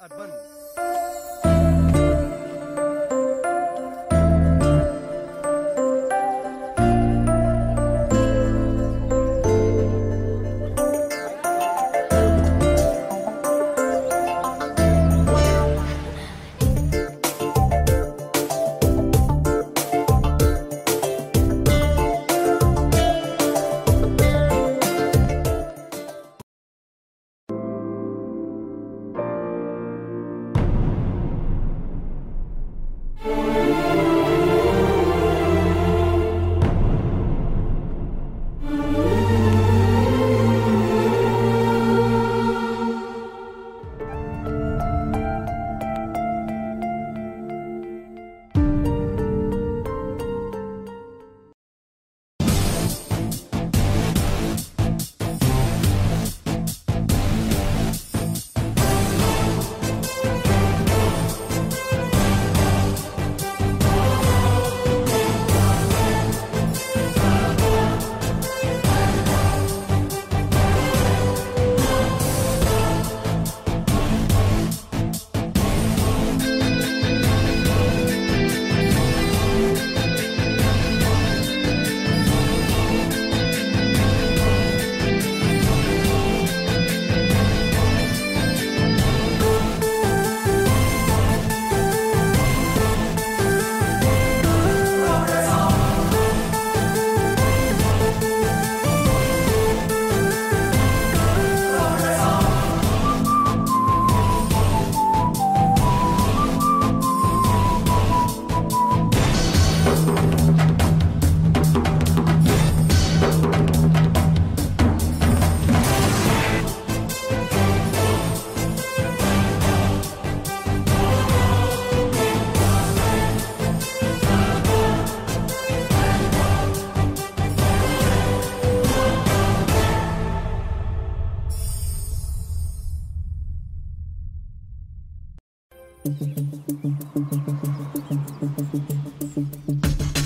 urban Thank. thank you.